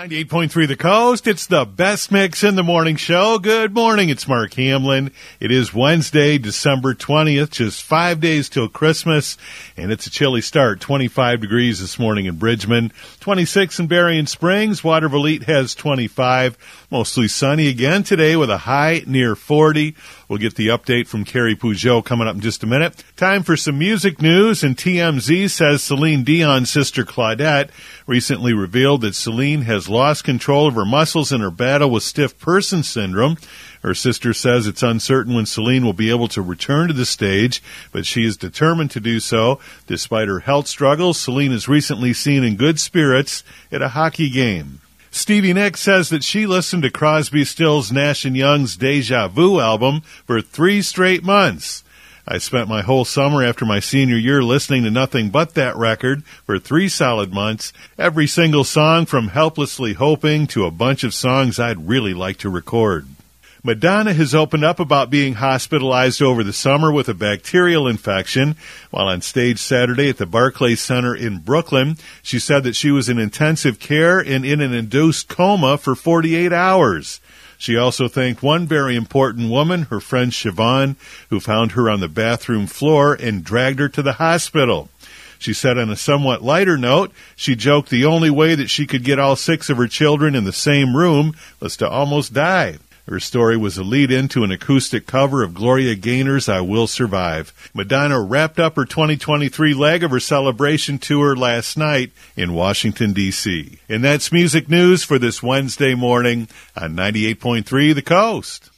98.3 The Coast. It's the best mix in the morning show. Good morning. It's Mark Hamlin. It is Wednesday, December 20th, just five days till Christmas, and it's a chilly start. 25 degrees this morning in Bridgman, 26 in Berrien Springs. Waterville has 25. Mostly sunny again today with a high near 40. We'll get the update from Carrie Peugeot coming up in just a minute. Time for some music news, and TMZ says Celine Dion's sister Claudette recently revealed that Celine has lost control of her muscles in her battle with stiff person syndrome. Her sister says it's uncertain when Celine will be able to return to the stage, but she is determined to do so. Despite her health struggles, Celine is recently seen in good spirits at a hockey game. Stevie Nicks says that she listened to Crosby, Stills, Nash and Young's Deja Vu album for three straight months. I spent my whole summer after my senior year listening to nothing but that record for three solid months. Every single song from Helplessly Hoping to a bunch of songs I'd really like to record. Madonna has opened up about being hospitalized over the summer with a bacterial infection. While on stage Saturday at the Barclays Center in Brooklyn, she said that she was in intensive care and in an induced coma for 48 hours. She also thanked one very important woman, her friend Siobhan, who found her on the bathroom floor and dragged her to the hospital. She said on a somewhat lighter note, she joked the only way that she could get all six of her children in the same room was to almost die. Her story was a lead in to an acoustic cover of Gloria Gaynor's I Will Survive. Madonna wrapped up her 2023 leg of her celebration tour last night in Washington, D.C. And that's music news for this Wednesday morning on 98.3 The Coast.